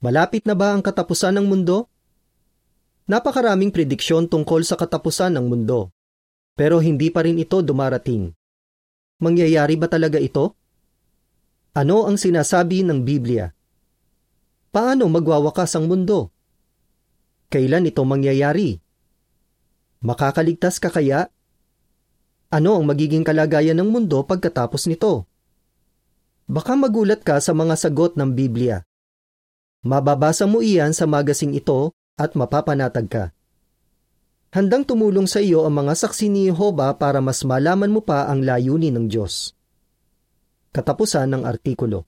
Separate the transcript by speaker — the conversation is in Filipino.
Speaker 1: Malapit na ba ang katapusan ng mundo? Napakaraming prediksyon tungkol sa katapusan ng mundo. Pero hindi pa rin ito dumarating. Mangyayari ba talaga ito? Ano ang sinasabi ng Biblia? Paano magwawakas ang mundo? Kailan ito mangyayari? Makakaligtas ka kaya? Ano ang magiging kalagayan ng mundo pagkatapos nito? Baka magulat ka sa mga sagot ng Biblia. Mababasa mo iyan sa magasing ito at mapapanatag ka. Handang tumulong sa iyo ang mga saksi ni Jehovah para mas malaman mo pa ang layunin ng Diyos. Katapusan ng artikulo.